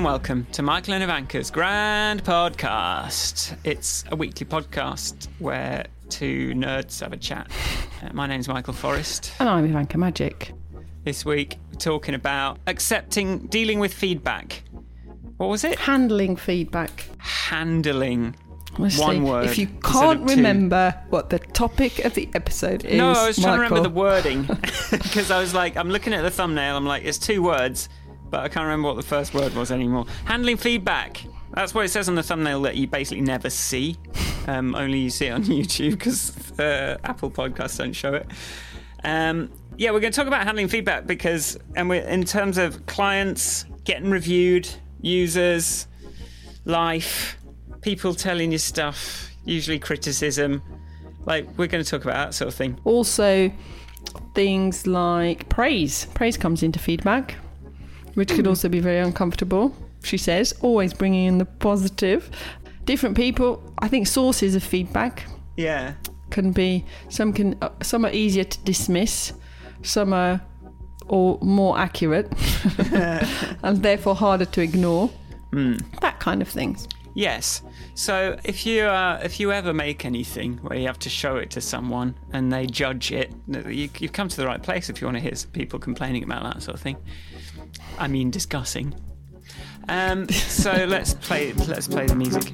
And welcome to Michael and Ivanka's Grand Podcast. It's a weekly podcast where two nerds have a chat. Uh, my name's Michael Forrest. And I'm Ivanka Majic. This week, we're talking about accepting, dealing with feedback. What was it? Handling feedback. Handling. Honestly, One word If you can't remember what the topic of the episode is, No, I was trying to remember the wording because I was like, I'm looking at the thumbnail. I'm like, it's two words, but I can't remember what the first word was anymore. Handling feedback. That's what it says on the thumbnail that you basically never see. Um, only you see it on YouTube because uh, Apple Podcasts don't show it. Um, yeah, we're going to talk about handling feedback because, and we're in terms of clients getting reviewed, users, life, people telling you stuff, usually criticism. Like we're going to talk about that sort of thing. Also, things like praise. Praise comes into feedback, which could also be very uncomfortable. She says, always bringing in the positive. Different people, I think sources of feedback Yeah. can be some can uh, some are easier to dismiss, some are or more accurate, and therefore harder to ignore. That kind of things. Yes. So if you uh, if you ever make anything where you have to show it to someone and they judge it, you, you've come to the right place if you want to hear people complaining about that sort of thing. I mean, discussing. Um, so let's play. Let's play the music.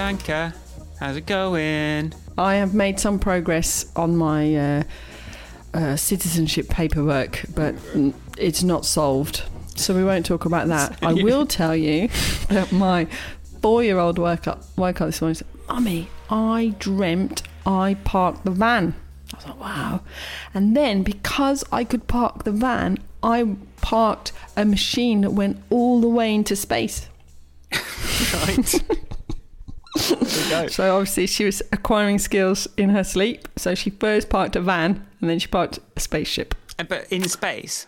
Vanka, how's it going? I have made some progress on my uh, uh, citizenship paperwork, but it's not solved. So we won't talk about that. I will tell you that my four-year-old woke up, woke up this morning and said, "Mummy, I dreamt I parked the van." I was like, "Wow!" And then because I could park the van, I parked a machine that went all the way into space. Right. there we go. So obviously she was acquiring skills in her sleep. So she first parked a van and then she parked a spaceship. Uh, But in space.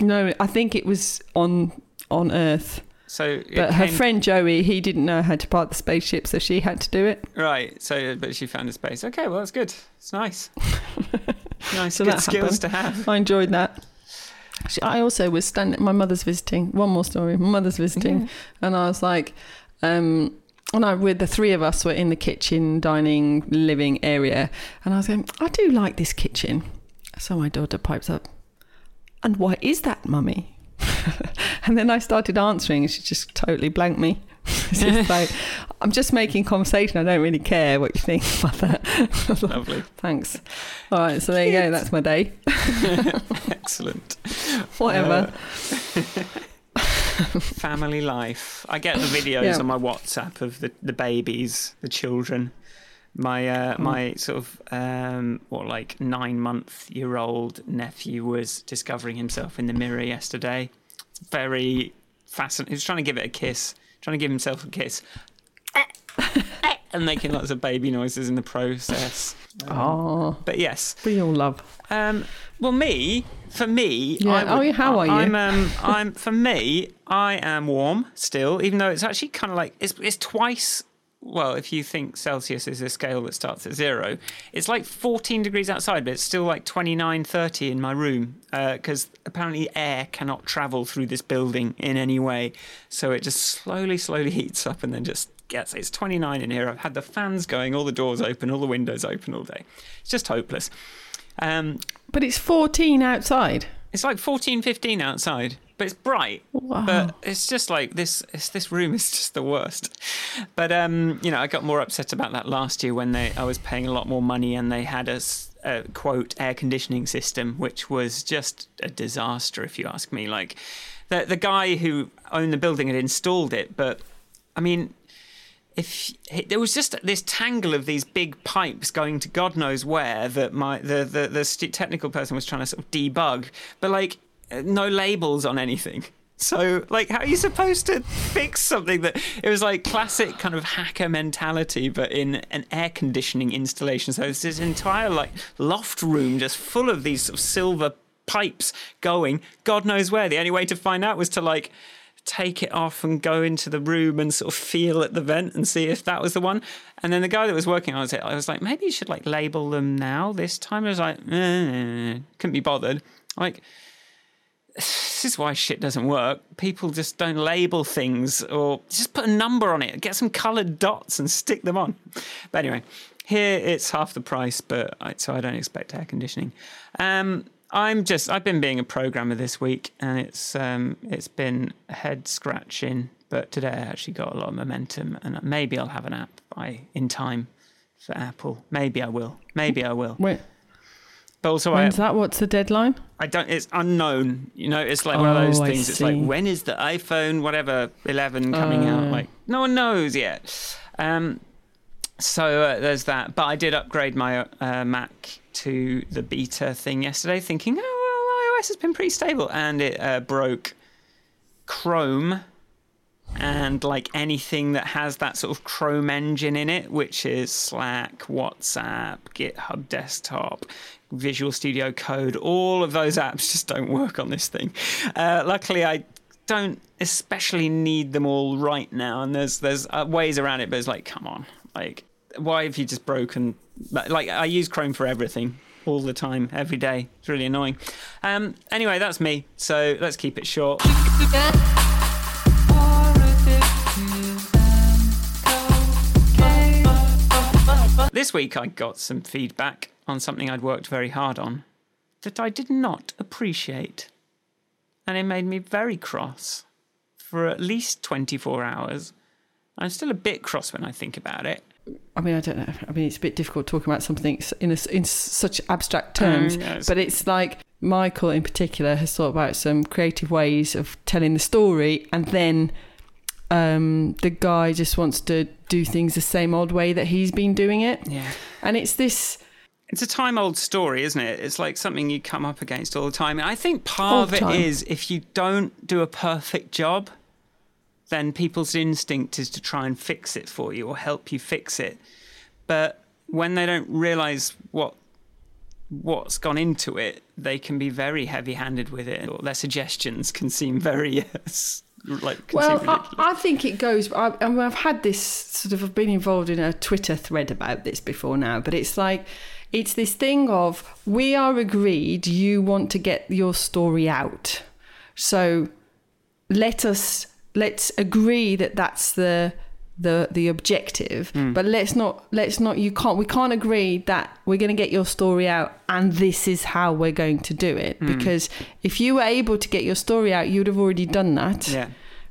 No, I think it was on on Earth. So, But her came- friend Joey, he didn't know how to park the spaceship, so she had to do it. Right. So, but she found a space. Okay. Well, that's good. It's nice. nice. So good skills happened. to have. I enjoyed that. She- I also was standing. My mother's visiting. One more story. My mother's visiting, and I was like, um, and I with the three of us were in the kitchen, dining, living area, and I was going, I do like this kitchen. So my daughter pipes up, and why is that, mummy? and then I started answering, and she just totally blanked me. It's just like, I'm just making conversation. I don't really care what you think about that. Lovely. Thanks. All right, so there you go. That's my day. Excellent. Whatever. Uh, Family life. I get the videos Yeah. on my WhatsApp of the, the babies, the children. My uh, Hmm. my sort of um, what like nine month year old nephew was discovering himself in the mirror yesterday. It's very fascinating. He was trying to give it a kiss, trying to give himself a kiss, and making lots of baby noises in the process. Oh, But yes, we all love. Um, well, me, for me, Yeah. I Oh, would- yeah, how are you? I'm, um, I'm for me, I am warm still, even though it's actually kind of like it's it's twice. Well, if you think Celsius is a scale that starts at zero, it's like 14 degrees outside, but it's still like 29, 30 in my room because apparently air cannot travel through this building in any way. So it just slowly, slowly heats up and then just gets. It's 29 in here. I've had the fans going, all the doors open, all the windows open all day. It's just hopeless. Um, But it's 14 outside. it's like 14, 15 outside, but it's bright. Wow. But it's just like this. This room is just the worst. But um, you know, I got more upset about that last year when they I was paying a lot more money and they had a, s- a quote air conditioning system, which was just a disaster, if you ask me. Like the the guy who owned the building had installed it, but I mean, if there was just this tangle of these big pipes going to God knows where that my the the, the technical person was trying to sort of debug, but like uh, no labels on anything. So, like, how are you supposed to fix something that it was like classic kind of hacker mentality, but in an air conditioning installation? So, it's this entire like loft room just full of these sort of silver pipes going, God knows where. The only way to find out was to like take it off and go into the room and sort of feel at the vent and see if that was the one. And then the guy that was working on it, I was like, maybe you should like label them now this time. I was like, eh, couldn't be bothered. Like, this is why shit doesn't work. People just don't label things or just put a number on it, get some coloured dots and stick them on. But anyway, here it's half the price, but I, so I don't expect air conditioning. Um, I'm just I've been being a programmer this week, and it's um, it's been head scratching. But today I actually got a lot of momentum, and maybe I'll have an app by in time for Apple. Maybe I will. Maybe I will. Wait, But also, when's I that? What's the deadline? I don't. It's unknown. You know, it's like one of those Oh, things. It's like when is the iPhone whatever 11 coming out? Uh. Like no one knows yet. Um, so uh, there's that. But I did upgrade my uh, Mac to the beta thing yesterday, thinking, oh well, iOS has been pretty stable, and it uh, broke Chrome and like anything that has that sort of Chrome engine in it, which is Slack, WhatsApp, GitHub Desktop, Visual Studio Code, all of those apps just don't work on this thing. Uh, luckily, I don't especially need them all right now, and there's there's uh, ways around it, but it's like, come on, like why have you just broken? Like I use Chrome for everything. All the time, every day. It's really annoying. Um, anyway, that's me. So let's keep it short. This week I got some feedback on something I'd worked very hard on that I did not appreciate. And it made me very cross for at least 24 hours. I'm still a bit cross when I think about it. I mean, I don't know. I mean, it's a bit difficult talking about something in a, in such abstract terms, Um, yes. but it's like Michael in particular has thought about some creative ways of telling the story, and then um, the guy just wants to do things the same old way that he's been doing it, Yeah. and it's this. It's a time old story, isn't it? It's like something you come up against all the time. And I think part of it is if you don't do a perfect job, then people's instinct is to try and fix it for you or help you fix it. But when they don't realize what what's gone into it, they can be very heavy-handed with it, or their suggestions can seem very like Well, I. I think it goes. I, I mean, I've had this sort of. I've been involved in a Twitter thread about this before now, but it's like it's this thing of we are agreed you want to get your story out, so let us let's agree that that's the the the objective hmm. but let's not let's not you can't we can't agree that we're going to get your story out and this is how we're going to do it. Hmm. Because if you were able to get your story out you would have already done that. Yeah.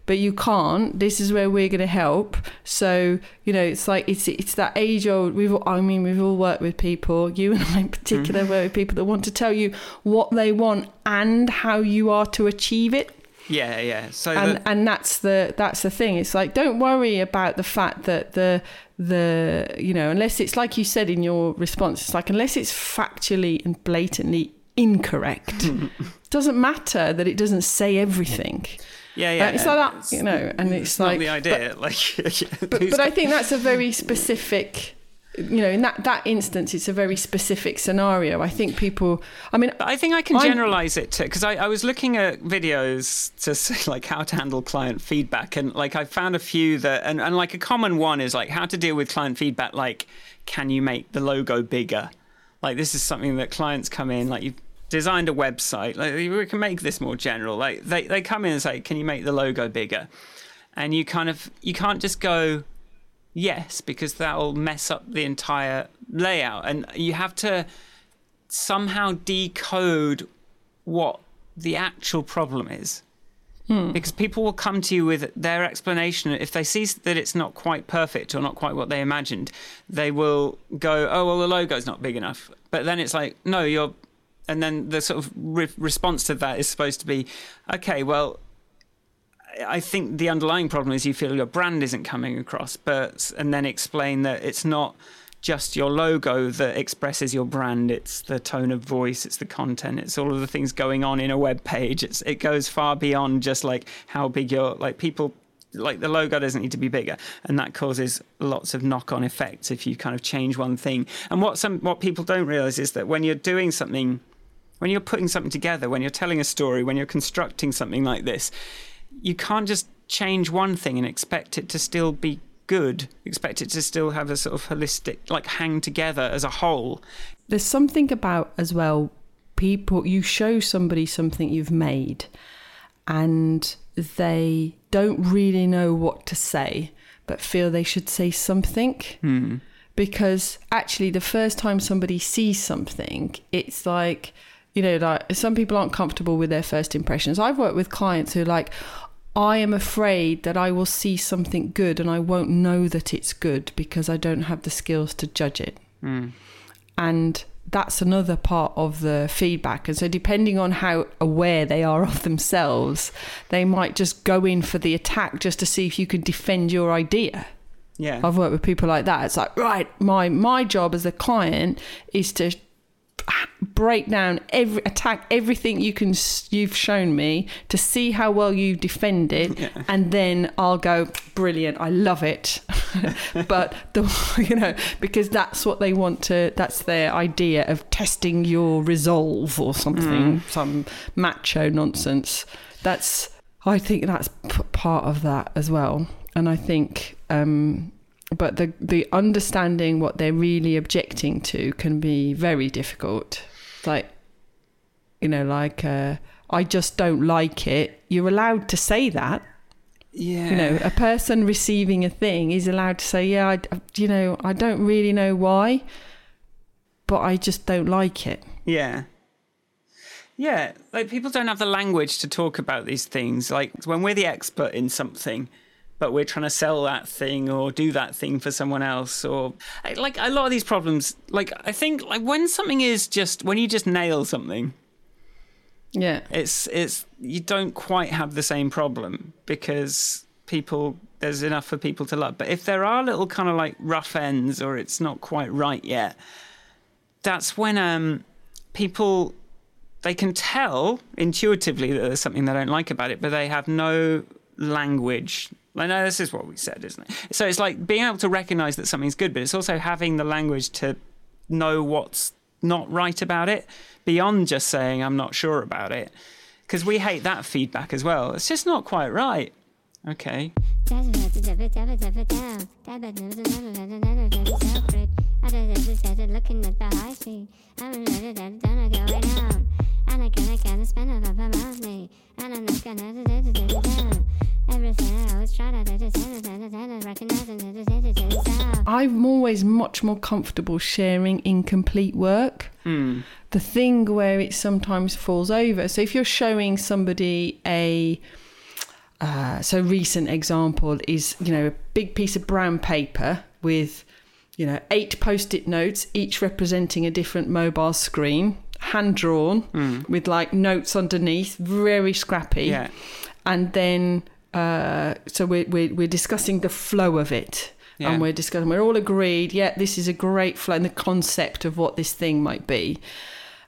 but you can't. This is where we're going to help. So you know it's like it's it's that age old we've all, i mean we've all worked with people you and i in hmm. particular work with people that want to tell you what they want and how you are to achieve it Yeah, yeah. So and the, and that's the that's the thing it's like don't worry about the fact that the the you know unless it's like you said in your response it's like unless it's factually and blatantly incorrect doesn't matter that it doesn't say everything yeah, yeah. Uh, it's like that you know and it's, not like the idea. like, but, but I think that's a very specific you know in that that instance it's a very specific scenario. I think people I mean I think I can I'm- generalize it to because I, I was looking at videos to see like how to handle client feedback and like I found a few that and, and like a common one is like how to deal with client feedback like can you make the logo bigger? Like this is something that clients come in like you've designed a website like we can make this more general like they, they come in and say can you make the logo bigger? And you kind of you can't just go yes because that'll mess up the entire layout and you have to somehow decode what the actual problem is. Hmm. Because people will come to you with their explanation. If they see that it's not quite perfect or not quite what they imagined, they will go, "Oh, well, the logo's not big enough." But then it's like, "No, you're," and then the sort of re- response to that is supposed to be, "Okay, well, I think the underlying problem is you feel your brand isn't coming across, but and then explain that it's not just your logo that expresses your brand. It's the tone of voice, it's the content, it's all of the things going on in a web page. It's it goes far beyond just like how big your like people like the logo doesn't need to be bigger and that causes lots of knock-on effects if you kind of change one thing and what some what people don't realize is that when you're doing something when you're putting something together, when you're telling a story, when you're constructing something like this, you can't just change one thing and expect it to still be good, expect it to still have a sort of holistic, like hang together as a whole. There's something about as well, people, you show somebody something you've made and they don't really know what to say, but feel they should say something. Hmm. Because actually, the first time somebody sees something, it's like, you know, like some people aren't comfortable with their first impressions. I've worked with clients who are like, I am afraid that I will see something good and I won't know that it's good because I don't have the skills to judge it. Hmm. And that's another part of the feedback. And so, depending on how aware they are of themselves, they might just go in for the attack just to see if you can defend your idea. Yeah. I've worked with people like that. It's like, right, my my job as a client is to break down every attack everything you can you've shown me to see how well you defend it Yeah. and then I'll go brilliant I love it. But the you know because that's what they want to that's their idea of testing your resolve or something some macho nonsense. That's I think that's p- part of that as well. And I think um but the the understanding what they're really objecting to can be very difficult like you know like uh, i just don't like it you're allowed to say that yeah. you know a person receiving a thing is allowed to say yeah I, you know i don't really know why but i just don't like it Yeah. Yeah, like people don't have the language to talk about these things. Like when we're the expert in something, but we're trying to sell that thing or do that thing for someone else, or like a lot of these problems. Like I think like when something is just when you just nail something, yeah it's it's you don't quite have the same problem because people there's enough for people to love. But if there are little kind of like rough ends or it's not quite right yet, that's when um people they can tell intuitively that there's something they don't like about it, but they have no language. I know this is what we said, isn't it? So it's like being able to recognize that something's good, but it's also having the language to know what's not right about it beyond just saying I'm not sure about it. Because we hate that feedback as well. It's just not quite right. Okay. Looking at the high street, I'm always much more comfortable sharing incomplete work Hmm. the thing where it sometimes falls over. So if you're showing somebody a uh, so recent example is you know a big piece of brown paper with you know eight post-it notes, each representing a different mobile screen, hand drawn with like notes underneath, very scrappy. Yeah. And then uh, so we're, we're we're discussing the flow of it. Yeah. And we're discussing, we're all agreed, yeah, this is a great flow and the concept of what this thing might be.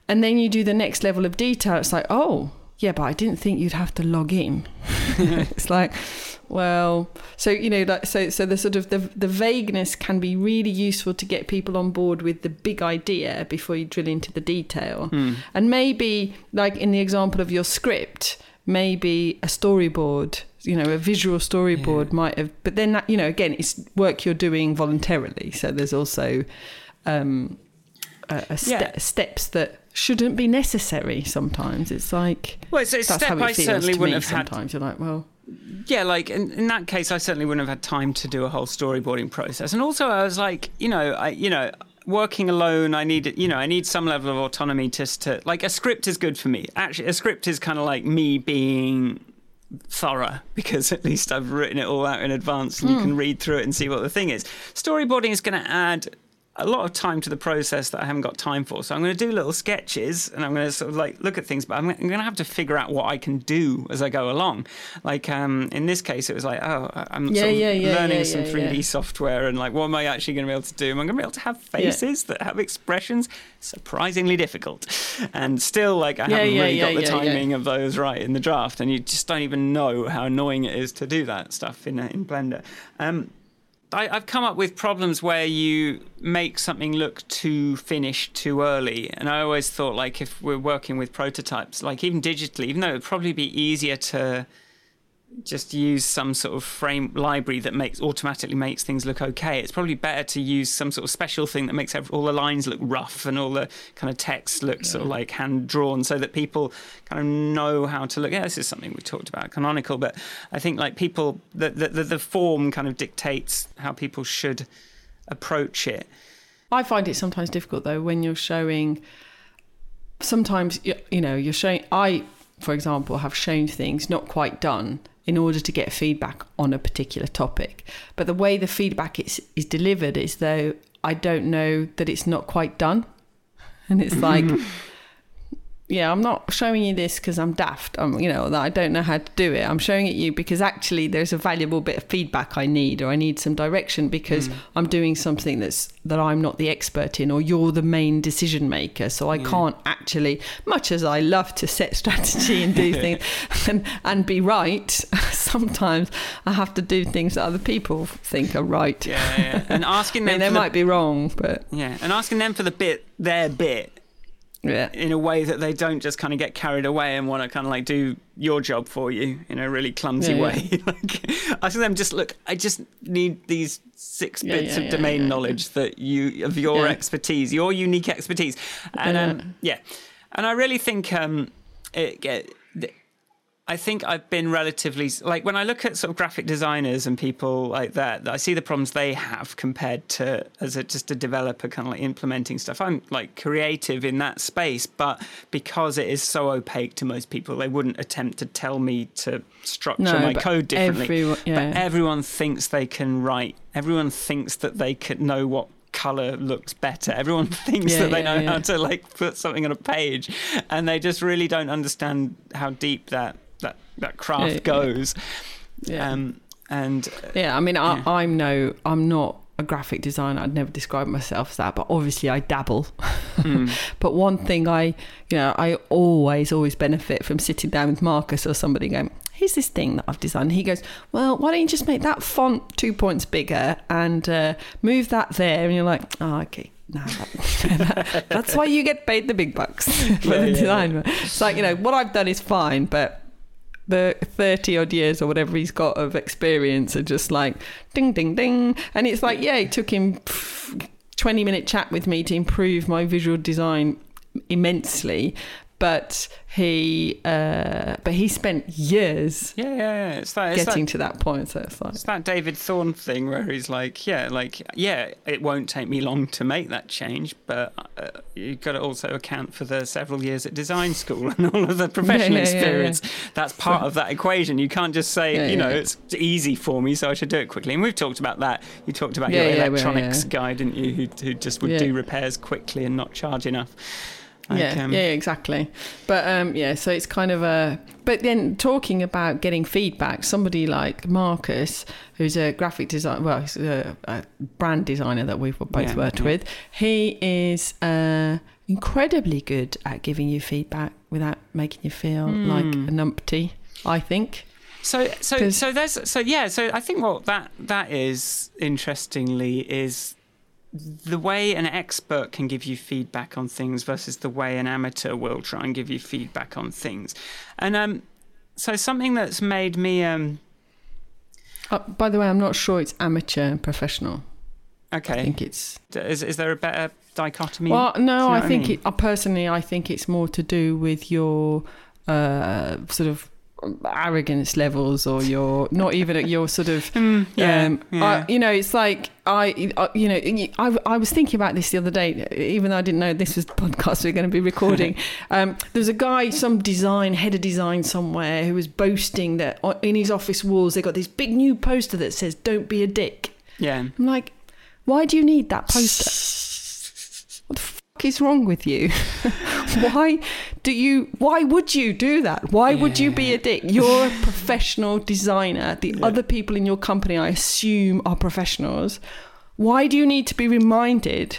And then you do the next level of detail. It's like, oh, yeah, but I didn't think you'd have to log in. it's like, well, so you know, like, so so the sort of the the vagueness can be really useful to get people on board with the big idea before you drill into the detail. And maybe, like in the example of your script, maybe a storyboard. You know, a visual storyboard might have, but then that, you know, again, it's work you're doing voluntarily. So there's also um, a, a ste- Yeah. steps that shouldn't be necessary. Sometimes it's like Well, it's a that's step how it I certainly wouldn't have had sometimes. You're like, well, yeah, like in, in that case, I certainly wouldn't have had time to do a whole storyboarding process. And also, I was like, you know, I, you know, working alone, I need, you know, I need some level of autonomy just to, like, a script is good for me. Actually, a script is kind of like me being thorough because at least I've written it all out in advance and you hmm. can read through it and see what the thing is. Storyboarding is going to add a lot of time to the process that I haven't got time for. So I'm going to do little sketches and I'm going to sort of like look at things, but I'm, going to have to figure out what I can do as I go along. Like um, in this case, it was like, oh, I'm Yeah, sort of yeah, yeah, learning some yeah, 3D yeah. software and like, what am I actually going to be able to do? Am I going to be able to have faces that have expressions? Surprisingly difficult. And still, like, I haven't really got the timing of those right in the draft. And you just don't even know how annoying it is to do that stuff in, in Blender. Um, I, I've come up with problems where you make something look too finished too early, and I always thought like if we're working with prototypes, like even digitally, even though it'd probably be easier to just use some sort of frame library that makes automatically makes things look okay. It's probably better to use some sort of special thing that makes all the lines look rough and all the kind of text look sort of like hand drawn, so that people kind of know how to look. Yeah, this is something we talked about canonical, but I think like people the the, the, the form kind of dictates how people should approach it. I find it sometimes difficult though when you're showing. Sometimes you, you know you're showing. I, for example, have shown things not quite done in order to get feedback on a particular topic, but the way the feedback is is delivered is though I don't know that it's not quite done, and it's like. Yeah, I'm not showing you this because I'm daft. I'm, you know, that I don't know how to do it. I'm showing it you because actually there's a valuable bit of feedback I need, or I need some direction because hmm. I'm doing something that's that I'm not the expert in, or you're the main decision maker. So I hmm. can't actually, much as I love to set strategy and do things and, and be right, sometimes I have to do things that other people think are right. Yeah, yeah. and asking I them mean, they the- might be wrong, but yeah, and asking them for the bit their bit yeah. in a way that they don't just kind of get carried away and want to kind of like do your job for you in a really clumsy Yeah, yeah. way. like asking them just look, I just need these six Yeah, bits yeah, of yeah, domain yeah, knowledge that you of your Yeah. expertise, your unique expertise, and Yeah. um, yeah, and I really think um, it, it, I think I've been relatively like when I look at sort of graphic designers and people like that, I see the problems they have compared to as a, just a developer kind of like implementing stuff. I'm like creative in that space, but because it is so opaque to most people, they wouldn't attempt to tell me to structure No, my code differently. everyone- yeah. But everyone thinks they can write. Everyone thinks that they could know what color looks better everyone thinks Yeah, that they yeah, know how to like put something on a page and they just really don't understand how deep that that craft Yeah, yeah. goes Yeah. um and Yeah, I mean, I, Yeah. I'm no, I'm not a graphic designer. I'd never describe myself as that, but obviously I dabble. mm, But one thing I, you know, I always, always benefit from sitting down with Marcus or somebody going, here's this thing that I've designed. He goes, well, why don't you just make that font two points bigger and uh, move that there? And you're like, oh, okay. No, that, that's why you get paid the big bucks for Yeah, the yeah, design. It's like, you know, what I've done is fine, but the 30 odd years or whatever he's got of experience are just like ding, ding, ding. And it's like, yeah, it took him pff, 20 minute chat with me to improve my visual design immensely. But he, uh, but he spent years yeah yeah, yeah. it's that it's getting that, to that point. So it's like, it's that David Thorne thing where he's like yeah like yeah it won't take me long to make that change but uh, you've got to also account for the several years at design school and all of the professional yeah, experience. That's part of that equation. You can't just say you know it's easy for me so I should do it quickly. And we've talked about that. You talked about your electronics guy didn't you who, who just would do repairs quickly and not charge enough Like, yeah, um, yeah, exactly. But um, yeah, so it's kind of a. But then talking about getting feedback, somebody like Marcus, who's a graphic designer, well, he's a, a brand designer that we've both Yeah, worked yeah. with. He is uh, incredibly good at giving you feedback without making you feel like Hmm. a numpty. I think. So so so there's so yeah so I think what that that is interestingly is the way an expert can give you feedback on things versus the way an amateur will try and give you feedback on things, and um so something that's made me um Uh, by the way, I'm not sure it's amateur and professional. Okay. I think it's is is there a better dichotomy? Well, Do you no, know I what I think mean? it. Uh, personally, I think it's more to do with your uh, sort of arrogance levels, or your not even at your sort of. Mm, yeah, um, yeah. I, you know, it's like I, I- you know, I, I was thinking about this the other day, even though I didn't know this was the podcast we are going to be recording. um, there's a guy, some design head of design somewhere, who was boasting that in his office walls they got this big new poster that says "Don't be a dick." yeah. I'm like, why do you need that poster? what the fuck is wrong with you? why do you? Why would you do that? Why would you be a dick? You're a professional designer. The Yeah. other people in your company, I assume, are professionals. Why do you need to be reminded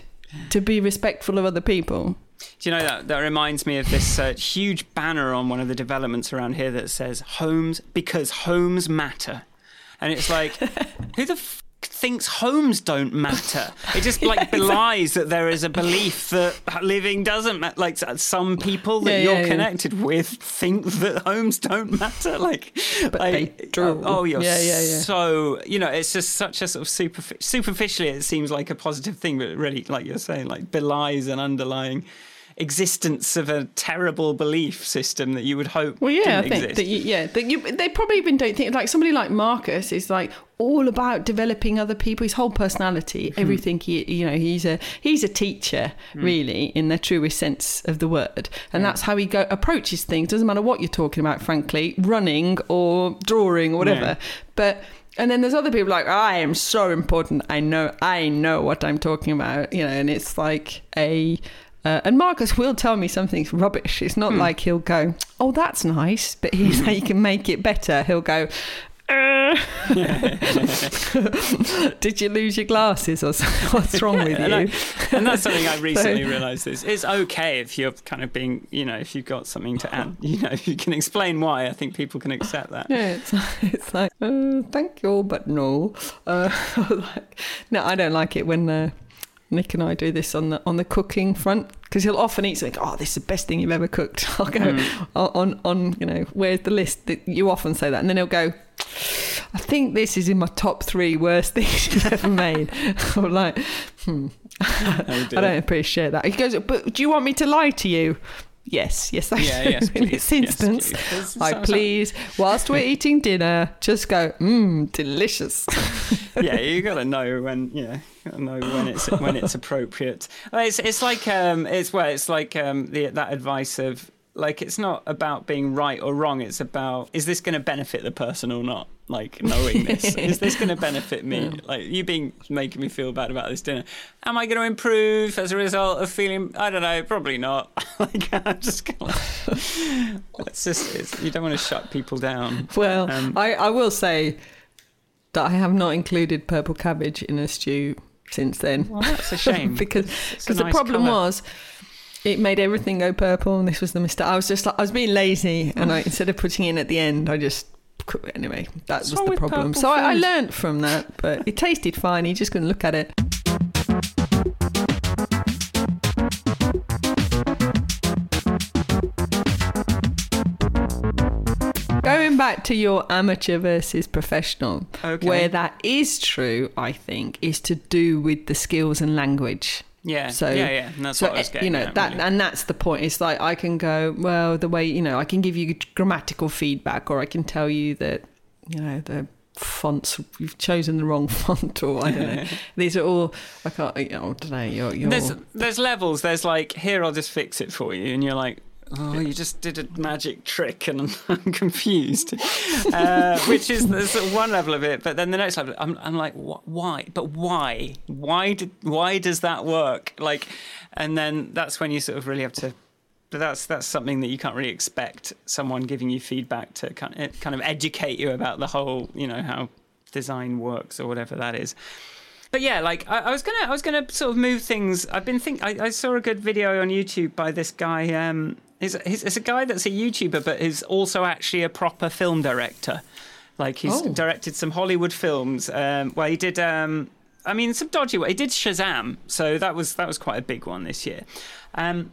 to be respectful of other people? Do you know that that reminds me of this uh, huge banner on one of the developments around here that says "Homes because homes matter," and it's like, who the f- thinks homes don't matter. It just like belies that there is a belief that living doesn't matter. Like some people that Yeah, you're yeah, yeah. connected with think that homes don't matter. Like, But like, they uh, do. Oh, you're Yeah, yeah, yeah. so you know, it's just such a sort of superfi- superficially, it seems like a positive thing, but really, like you're saying, like belies an underlying existence of a terrible belief system that you would hope Well, yeah, I think exist. that you, yeah, that you, they probably even don't think like somebody like Marcus is like all about developing other people. His whole personality, Hmm. everything he, you know, he's a he's a teacher really in the truest sense of the word, and that's how he go approaches things. Doesn't matter what you're talking about, frankly, running or drawing or whatever. Yeah. But and then there's other people like I am so important. I know I know what I'm talking about. You know, and it's like a. Uh, and Marcus will tell me something's rubbish. It's not like he'll go, "Oh, that's nice," but he's he can make it better. He'll go, "Uh, "Did you lose your glasses or something? What's wrong with and, I- you?" and that's something I recently realised is it's okay if you're kind of being, you know, if you've got something to add, you know, if you can explain why. I think people can accept that. Yeah, it's, it's like, uh, thank you, but no. Uh, like, no, I don't like it when uh, Nick and I do this on the on the cooking front because he'll often eat something. Oh, this is the best thing you've ever cooked. I'll go Mm. on, on you know where's the list? That You often say that, and then he'll go. I think this is in my top three worst things you've ever made. I'm like, hmm, Oh, I don't appreciate that. He goes, but do you want me to lie to you? Yes, yes, I Yeah, do. yes, in this Yes, instance. There's I please, whilst we're eating dinner, just go, mmm, delicious. yeah, you got to know when, yeah, gotta know when it's when it's appropriate. It's it's like um, it's well, it's like um, the, that advice of like it's not about being right or wrong. It's about is this going to benefit the person or not? Like knowing this, is this going to benefit me? Like you being making me feel bad about this dinner. Am I going to improve as a result of feeling? I don't know. Probably not. like I'm just gonna. It's just it's, you don't want to shut people down. Well, Um, I, I will say that I have not included purple cabbage in a stew since then. Well, that's a shame because because the problem colour. was it made everything go purple and this was the mistake i was just like i was being lazy and i instead of putting in at the end i just anyway that What's was the problem so I, I learned from that but it tasted fine you just couldn't look at it Going back to your amateur versus professional, Okay. where that is true, I think, is to do with the skills and language. Yeah, So yeah, yeah. And that's so what I was eh, getting you know at, that, really. and that's the point. It's like I can go well the way you know I can give you grammatical feedback, or I can tell you that you know the fonts you've chosen the wrong font, or I don't know. These are all I can't. You know, I don't know. You're, you're There's there's levels. There's like here I'll just fix it for you, and you're like, oh, you just did a magic trick, and I'm, I'm confused. Uh, which is the sort of one level of it, but then the next level, I'm I'm like, wh- why? But why? Why did why does that work? Like, and then that's when you sort of really have to. But that's that's something that you can't really expect someone giving you feedback to kind of, kind of educate you about the whole, you know, how design works or whatever that is. But yeah, like I, I was gonna, I was gonna sort of move things. I've been think. I, I saw a good video on YouTube by this guy. Um, he's, he's it's a guy that's a YouTuber, but is also actually a proper film director. Like he's Oh. directed some Hollywood films. Um, well, he did. Um, I mean, some dodgy. He did Shazam, so that was that was quite a big one this year. Um,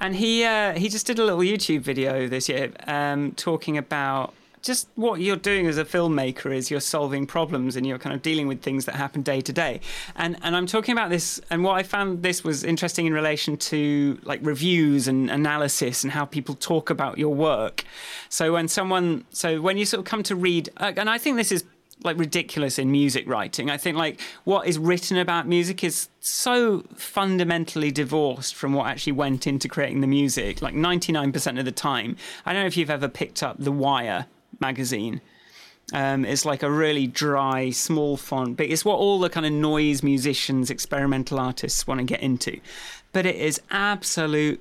and he uh, he just did a little YouTube video this year um, talking about just what you're doing as a filmmaker is you're solving problems and you're kind of dealing with things that happen day to day. And and I'm talking about this and what I found this was interesting in relation to like reviews and analysis and how people talk about your work. So when someone so when you sort of come to read uh, and I think this is like ridiculous in music writing. I think like what is written about music is so fundamentally divorced from what actually went into creating the music. Like 99% of the time. I don't know if you've ever picked up The Wire magazine. Um, it's like a really dry, small font, but it's what all the kind of noise musicians, experimental artists want to get into. But it is absolute,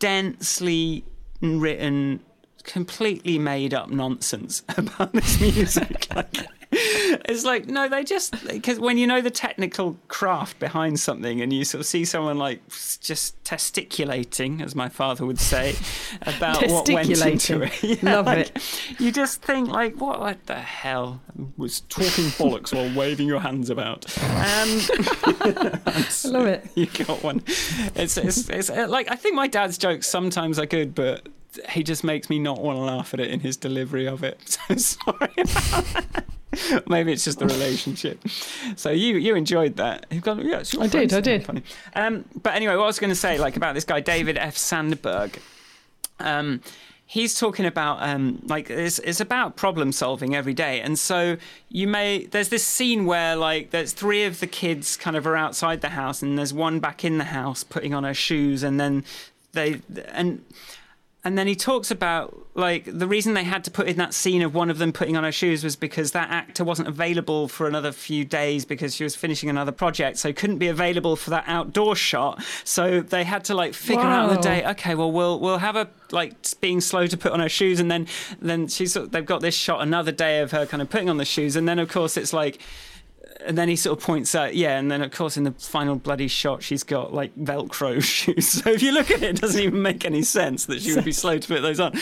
densely written, completely made up nonsense about this music. like, It's like no, they just because when you know the technical craft behind something, and you sort of see someone like just testiculating, as my father would say, about what went into it. Yeah, Love like, it. You just think like, what, what the hell was talking bollocks while waving your hands about? Um, I love it. you got one. It's, it's, it's uh, like I think my dad's jokes sometimes are good, but he just makes me not want to laugh at it in his delivery of it. So sorry. about that. Maybe it's just the relationship. So you you enjoyed that. Got yeah, I did, I did. Funny. Um, but anyway, what I was going to say, like about this guy David F. Sandberg. Um, he's talking about um, like it's, it's about problem solving every day and so you may there's this scene where like there's three of the kids kind of are outside the house and there's one back in the house putting on her shoes and then they and and then he talks about like the reason they had to put in that scene of one of them putting on her shoes was because that actor wasn't available for another few days because she was finishing another project, so couldn't be available for that outdoor shot. So they had to like figure out the Wow. day. Okay, well we'll we'll have a like being slow to put on her shoes, and then then she's they've got this shot another day of her kind of putting on the shoes, and then of course it's like and then he sort of points out, yeah, and then of course in the final bloody shot, she's got like Velcro shoes. So if you look at it, it doesn't even make any sense that she would be slow to put those on.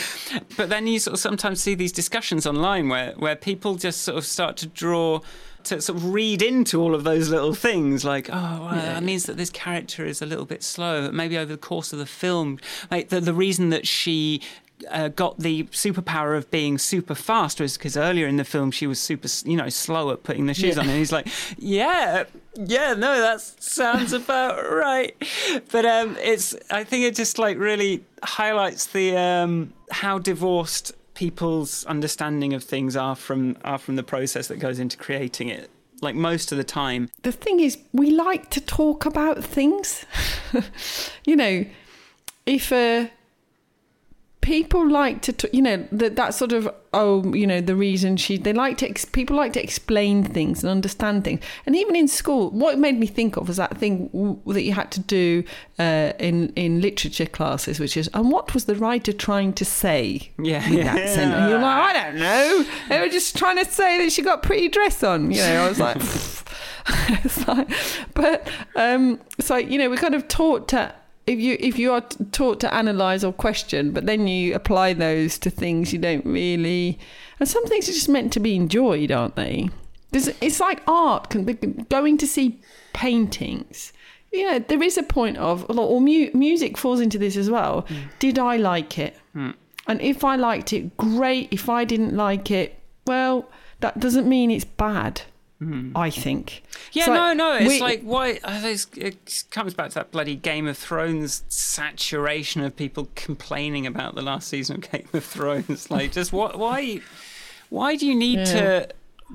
But then you sort of sometimes see these discussions online where where people just sort of start to draw. To sort of read into all of those little things, like, oh, well, that means that this character is a little bit slow. Maybe over the course of the film, like the, the reason that she uh, got the superpower of being super fast was because earlier in the film she was super, you know, slow at putting the shoes Yeah. on. And he's like, yeah, yeah, no, that sounds about right. But um, it's, I think it just like really highlights the um, how divorced people's understanding of things are from are from the process that goes into creating it. Like most of the time, The thing is, we like to talk about things. you know, if uh, people like to, t- you know, that that sort of oh, you know, the reason she they like to ex- people like to explain things and understand things. And even in school, what it made me think of was that thing w- that you had to do uh, in in literature classes, which is and what was the writer trying to say? yeah, in that you're like, I don't know. They were just trying to say that she got a pretty dress on. You know, I was like, like but um, so you know, we're kind of taught to. If you if you are t- taught to analyze or question, but then you apply those to things you don't really, and some things are just meant to be enjoyed, aren't they? There's, it's like art. Going to see paintings, you know, there is a point of or mu- music falls into this as well. Hmm. Did I like it? Hmm. And if I liked it, great. If I didn't like it, well, that doesn't mean it's bad. I think. Yeah, like, no, no. It's we- like why it comes back to that bloody Game of Thrones saturation of people complaining about the last season of Game of Thrones. Like, just what? Why? Why do you need to?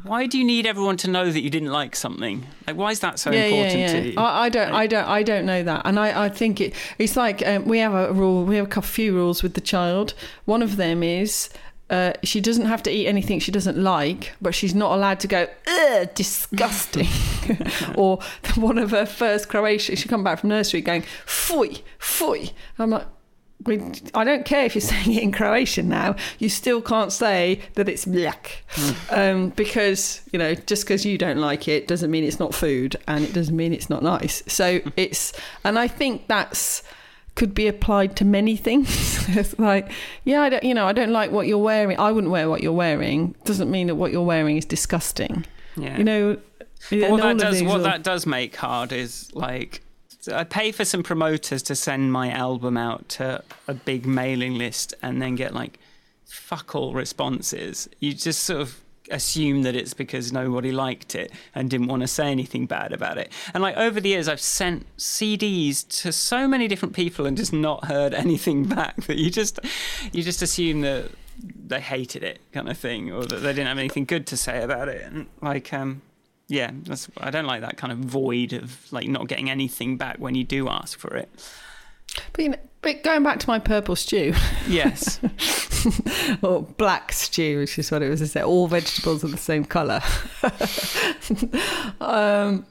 Why do you need everyone to know that you didn't like something? Like, why is that so important to you? I, I don't, I don't, I don't know that, and I, I think it, it's like um, we have a rule. We have a few rules with the child. One of them is. Uh, she doesn't have to eat anything she doesn't like, but she's not allowed to go, ugh, disgusting. or one of her first Croatian, she come back from nursery going, fui, fui. I'm like, I don't care if you're saying it in Croatian now. You still can't say that it's black, um, because you know just because you don't like it doesn't mean it's not food, and it doesn't mean it's not nice. So it's, and I think that's could be applied to many things. it's like, yeah, I don't, you know, I don't like what you're wearing. I wouldn't wear what you're wearing. Doesn't mean that what you're wearing is disgusting. yeah. You know, and what that does what are- that does make hard is like I pay for some promoters to send my album out to a big mailing list and then get like fuck all responses. You just sort of assume that it's because nobody liked it and didn't want to say anything bad about it. And like over the years I've sent CDs to so many different people and just not heard anything back that you just you just assume that they hated it kind of thing or that they didn't have anything good to say about it and like um yeah, that's I don't like that kind of void of like not getting anything back when you do ask for it. But, you know, but going back to my purple stew Yes. or black stew, which is what it was. Is that all vegetables are the same color? um,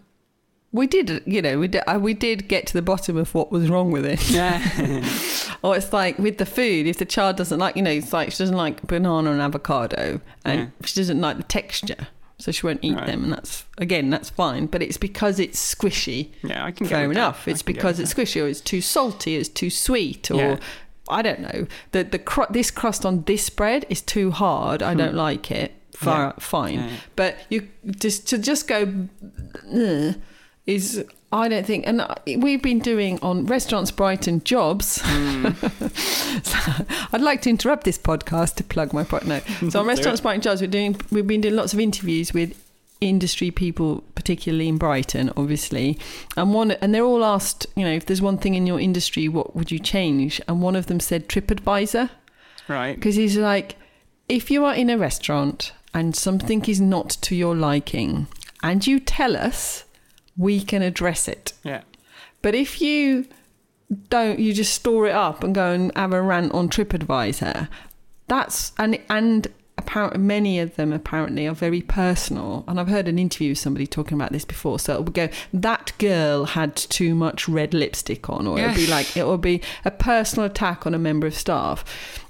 we did, you know, we did, uh, we did get to the bottom of what was wrong with it. yeah. Or it's like with the food, if the child doesn't like, you know, it's like she doesn't like banana and avocado, and Yeah. she doesn't like the texture. So she won't eat Right. them, and that's again that's fine. But it's because it's squishy. Yeah, I can Fair enough. It's because it's squishy, or it's too salty, it's too sweet, or Yeah. I don't know. The the cru- this crust on this bread is too hard. I don't like it. Far, fine, Hmm. Yeah. but you just to just go "Ugh," is I don't think. And we've been doing on restaurants Brighton jobs. Hmm. So I'd like to interrupt this podcast to plug my product. No, so on restaurants. Brighton jobs, we're doing. We've been doing lots of interviews with industry people, particularly in Brighton, obviously. And one, and they're all asked, you know, if there's one thing in your industry, what would you change? And one of them said TripAdvisor Right. because he's like, if you are in a restaurant and something is not to your liking, and you tell us, we can address it. Yeah. But if you don't, you just store it up and go and have a rant on TripAdvisor. That's and and apparently many of them apparently are very personal. And I've heard an interview with somebody talking about this before. So it will go, that girl had too much red lipstick on, or it'll be like it will be a personal attack on a member of staff.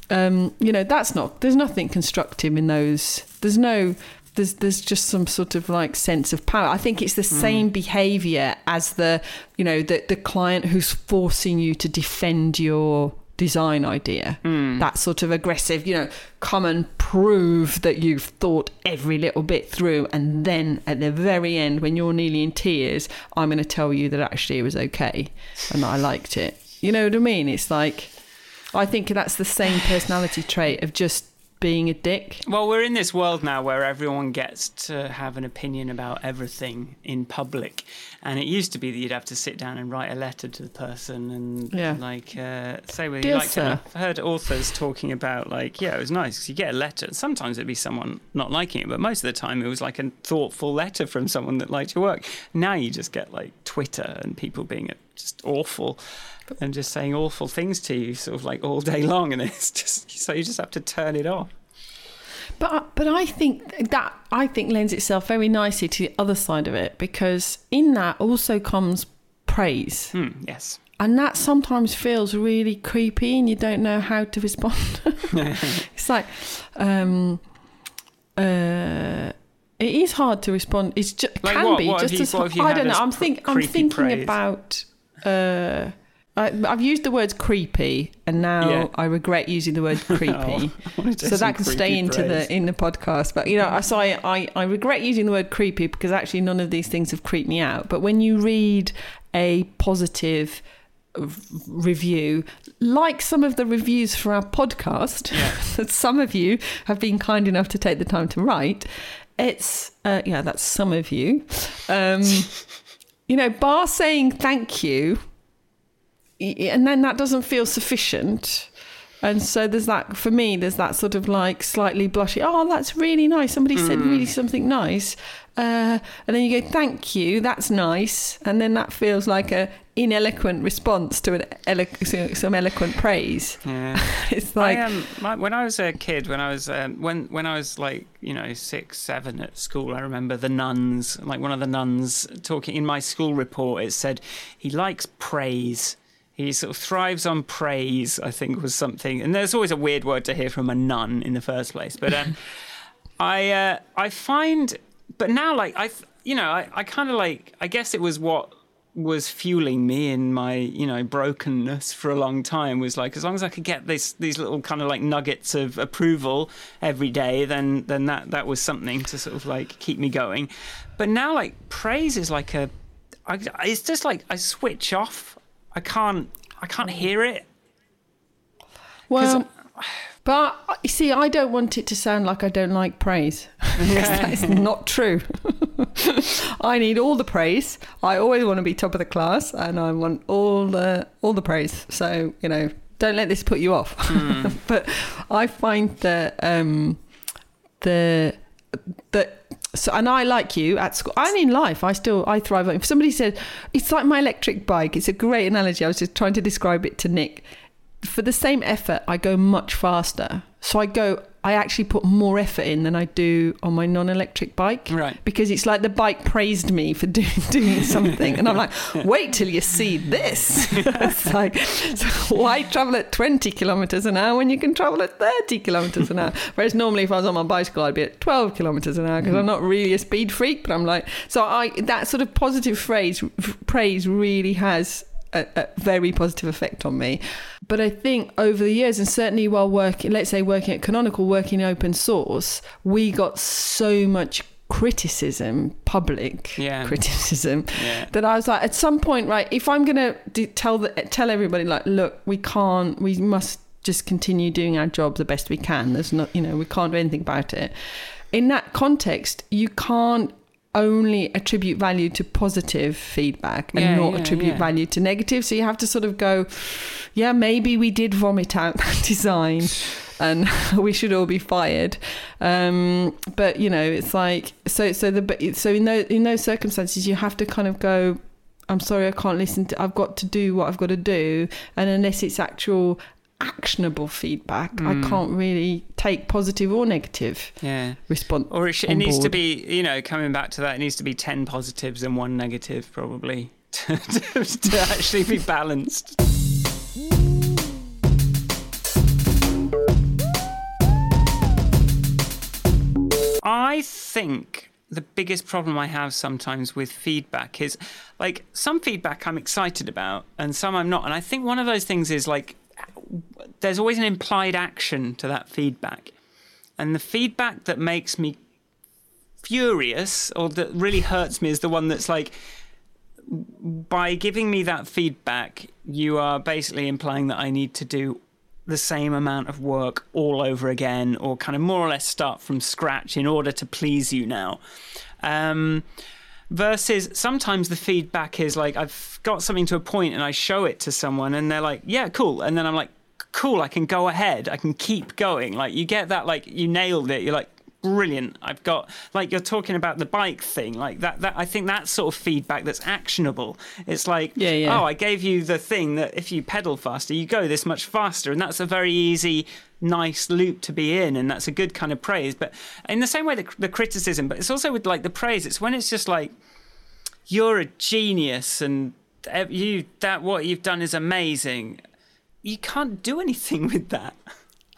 Um, you know, that's not. There's nothing constructive in those. There's no. There's there's just some sort of like sense of power. I think it's the hmm. same behaviour as the you know the the client who's forcing you to defend your design idea. Hmm. That sort of aggressive, you know, come and prove that you've thought every little bit through, and then at the very end, when you're nearly in tears, I'm going to tell you that actually it was okay and I liked it. You know what I mean? It's like I think that's the same personality trait of just being a dick. Well, we're in this world now where everyone gets to have an opinion about everything in public, and it used to be that you'd have to sit down and write a letter to the person and Yeah. like uh, say whether Dear you liked it. I've heard authors talking about like, yeah, it was nice 'cause you get a letter. Sometimes it'd be someone not liking it, but most of the time it was like a thoughtful letter from someone that liked your work. Now you just get like Twitter and people being just awful. And just saying awful things to you, sort of like all day long, and it's just so you just have to turn it off. But but I think that I think lends itself very nicely to the other side of it because in that also comes praise. Hmm, yes. And that sometimes feels really creepy and you don't know how to respond. it's like um uh it is hard to respond. It's just Like can what? be What just you- as I don't know. I'm think I'm thinking praise? about uh I, I've used the word creepy, and now Yeah. I regret using the word creepy Oh, wanted to so that can stay creepy into praise. the in the podcast but you know I so I, I i regret using the word creepy because actually none of these things have creeped me out but when you read a positive review like some of the reviews for our podcast Yeah. that some of you have been kind enough to take the time to write it's uh, yeah that's some of you um you know bar saying thank you and then that doesn't feel sufficient and so there's that for me there's that sort of like slightly blushy oh that's really nice somebody said really something nice uh, and then you go thank you that's nice and then that feels like a ineloquent response to an elo- some eloquent praise Yeah. it's like I, um, my, when I was a kid, when I was um, when when I was like you know six, seven at school, I remember the nuns, like one of the nuns talking in my school report. It said he likes praise. He sort of thrives on praise. I think was something, and there's always a weird word to hear from a nun in the first place. But um, I uh, I find, but now like I you know I, I kind of like I guess it was what was fueling me in my you know brokenness for a long time was like as long as I could get this these little kind of like nuggets of approval every day then then that that was something to sort of like keep me going but now like praise is like a I, it's just like I switch off I can't I can't hear it. Well but you see i don't want it to sound like i don't like praise. 'Cause that is not true. I need all the praise. I always want to be top of the class and i want all the all the praise. So you know don't let this put you off. But i find that um the that so and I like you at school and in life I still I thrive if somebody said it's like my electric bike. It's a great analogy. I was just trying to describe it to Nick. For the same effort I go much faster So I go, I actually put more effort in than I do on my non electric bike. Right. Because it's like the bike praised me for doing, doing something. And I'm like, wait till you see this. it's like, so why travel at 20 kilometers an hour when you can travel at 30 kilometers an hour? Whereas normally if I was on my bicycle, I'd be at 12 kilometers an hour because I'm mm. not really a speed freak. But I'm like, so I, that sort of positive phrase, praise really has a, a, very positive effect on me. But I think over the years, and certainly while working, let's say working at Canonical, working in open source, we got so much criticism, public Yeah. criticism, Yeah. that I was like, at some point, right, if I'm gonna do, tell the, tell everybody, like, look, we can't, we must just continue doing our job the best we can. There's not, you know, we can't do anything about it. In that context, you can't only attribute value to positive feedback and Yeah, not yeah, attribute yeah. value to negative. So you have to sort of go, yeah, maybe we did vomit out that design and we should all be fired. Um, but you know, it's like so. So the so in those in those circumstances, you have to kind of go. I'm sorry, I can't listen to. I've got to do what I've got to do, and unless it's actual actionable feedback, Mm. I can't really take positive or negative Yeah. response. Or it, sh- it needs to be, you know, coming back to that, it needs to be 10 positives and one negative, probably, to, to, to actually be balanced. I think the biggest problem I have sometimes with feedback is like some feedback I'm excited about and some I'm not. And I think one of those things is like there's always an implied action to that feedback. And the feedback that makes me furious or that really hurts me is the one that's like by giving me that feedback you are basically implying that I need to do the same amount of work all over again or kind of more or less start from scratch in order to please you now um, versus sometimes the feedback is like I've got something to a point and I show it to someone and they're like yeah cool and then I'm like cool I can go ahead I can keep going. Like you get that like you nailed it you're like brilliant i've got like you're talking about the bike thing like that that i think that sort of feedback that's actionable. It's like Yeah, yeah. oh i gave you the thing that if you pedal faster you go this much faster and that's a very easy nice loop to be in and that's a good kind of praise. But in the same way the, the criticism but it's also with like the praise it's when it's just like you're a genius and you that what you've done is amazing you can't do anything with that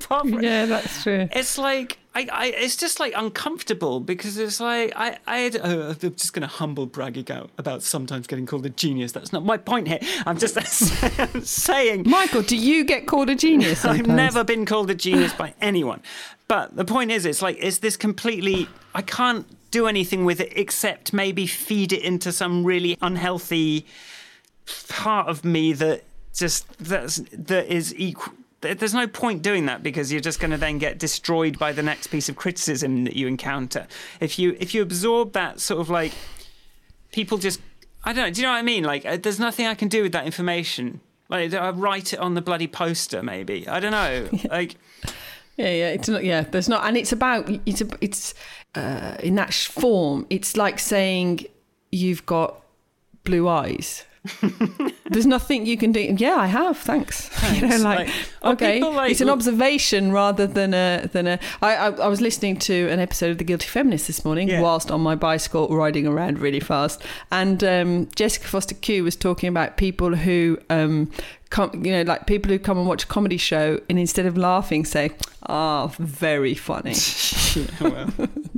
from- Yeah, that's true. it's like I, I it's just like uncomfortable because it's like I I uh, I'm just going to humble brag about about sometimes getting called a genius. That's not my point here. I'm just saying Michael, do you get called a genius? I've never been called a genius by anyone. But the point is, it's like it's this completely. I can't do anything with it except maybe feed it into some really unhealthy part of me that just that's that is equal. There's no point doing that because you're just going to then get destroyed by the next piece of criticism that you encounter. If you if you absorb that sort of like people just I don't know. Do you know what I mean? Like, uh, there's nothing I can do with that information. Like, I write it on the bloody poster, maybe. I don't know. Like, Yeah, yeah, it's not. Yeah, there's not, and it's about it's a, it's uh, in that form. It's like saying you've got blue eyes. there's nothing you can do. Yeah, I have. Thanks. You know, like, Like, okay, like, it's an observation rather than a than a. I, I I was listening to an episode of The Guilty Feminist this morning Yeah. whilst on my bicycle riding around really fast, and um, Jessica Fostekew was talking about people who. Um, Come, you know, like people who come and watch a comedy show and instead of laughing say, "Ah, very funny." well,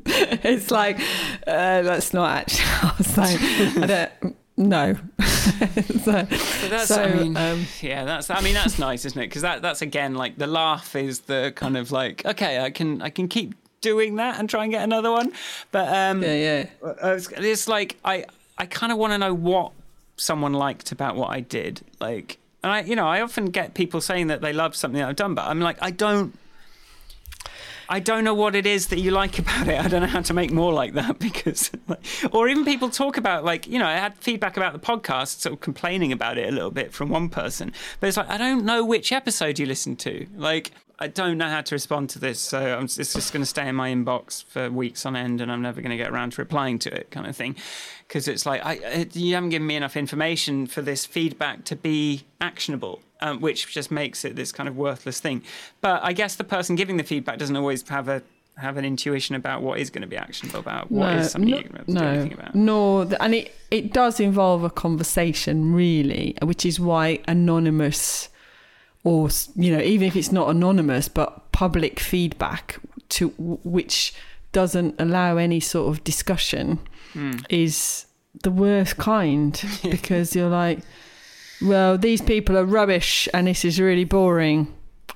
it's like uh, that's not actually. I was like, I don't. No. so, so that's, so, I mean, um, yeah, that's, I mean, that's nice, isn't it? Because that, that's again, like, the laugh is the kind of like, okay, I can, I can keep doing that and try and get another one. But, um, yeah, yeah. Uh, it's, it's like I I kind of want to know what someone liked about what I did. Like, and I you know I often get people saying that they love something that I've done, but I'm like I don't. I don't know what it is that you like about it. I don't know how to make more like that because, like, or even people talk about like you know I had feedback about the podcast, sort of complaining about it a little bit from one person, but it's like I don't know which episode you listened to. Like I don't know how to respond to this, so I'm, it's just going to stay in my inbox for weeks on end, and I'm never going to get around to replying to it, kind of thing. Because it's like I, it, you haven't given me enough information for this feedback to be actionable, um, which just makes it this kind of worthless thing. But I guess the person giving the feedback doesn't always have a have an intuition about what is going to be actionable about what is something no, you're going to no, do anything about. No, and it, it does involve a conversation, really, which is why anonymous, or you know, even if it's not anonymous, but public feedback to which doesn't allow any sort of discussion Hmm. is the worst kind because you're like, well, these people are rubbish and this is really boring.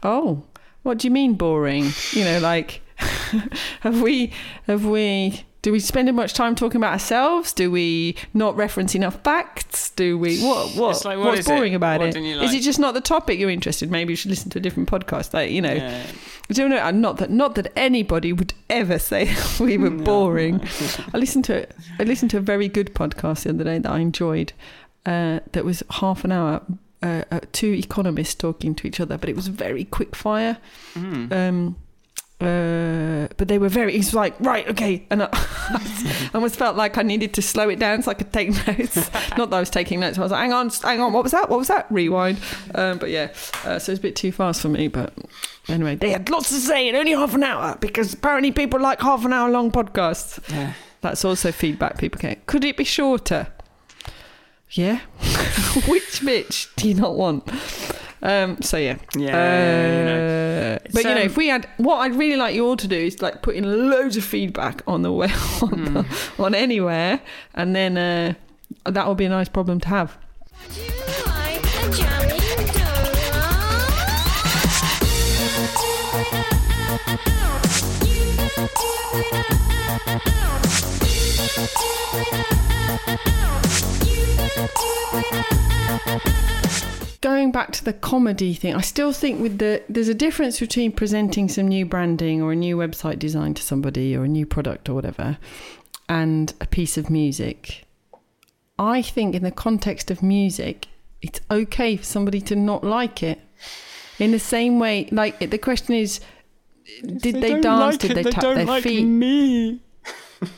Oh, what do you mean boring? You know, like, have we, have we, do we spend much time talking about ourselves? Do we not reference enough facts? Do we, what, what, like, what what's is it? boring about What it? didn't Is it just not the topic you're interested? Maybe you should listen to a different podcast. Like, you know, Yeah. I don't know. Not that not that anybody would ever say we were No, boring. I listened to I listened to a very good podcast the other day that I enjoyed. Uh, that was half an hour. Uh, uh, two economists talking to each other, but it was very quick fire. Mm. Um, uh, but they were very. He's like, right, okay, and I, I almost felt like I needed to slow it down so I could take notes. Not that I was taking notes. I was like, hang on, hang on, what was that? What was that? Rewind. Um, but yeah, uh, so it's a bit too fast for me. But anyway, they had lots to say in only half an hour because apparently people like half an hour long podcasts. Yeah. That's also feedback people get. Could it be shorter? Yeah. Which bitch do you not want? Um, so yeah. Yeah, you know. Uh, but you know, if we had, what I'd really like you all to do is like put in loads of feedback on the way on, the, Hmm. on anywhere, and then uh, that would be a nice problem to have. Do you like a jelly Going back to the comedy thing, I still think with the there's a difference between presenting some new branding or a new website design to somebody or a new product or whatever, and a piece of music. I think in the context of music, it's okay for somebody to not like it. In the same way, like the question is, did they, dance? did they, tap their feet? me.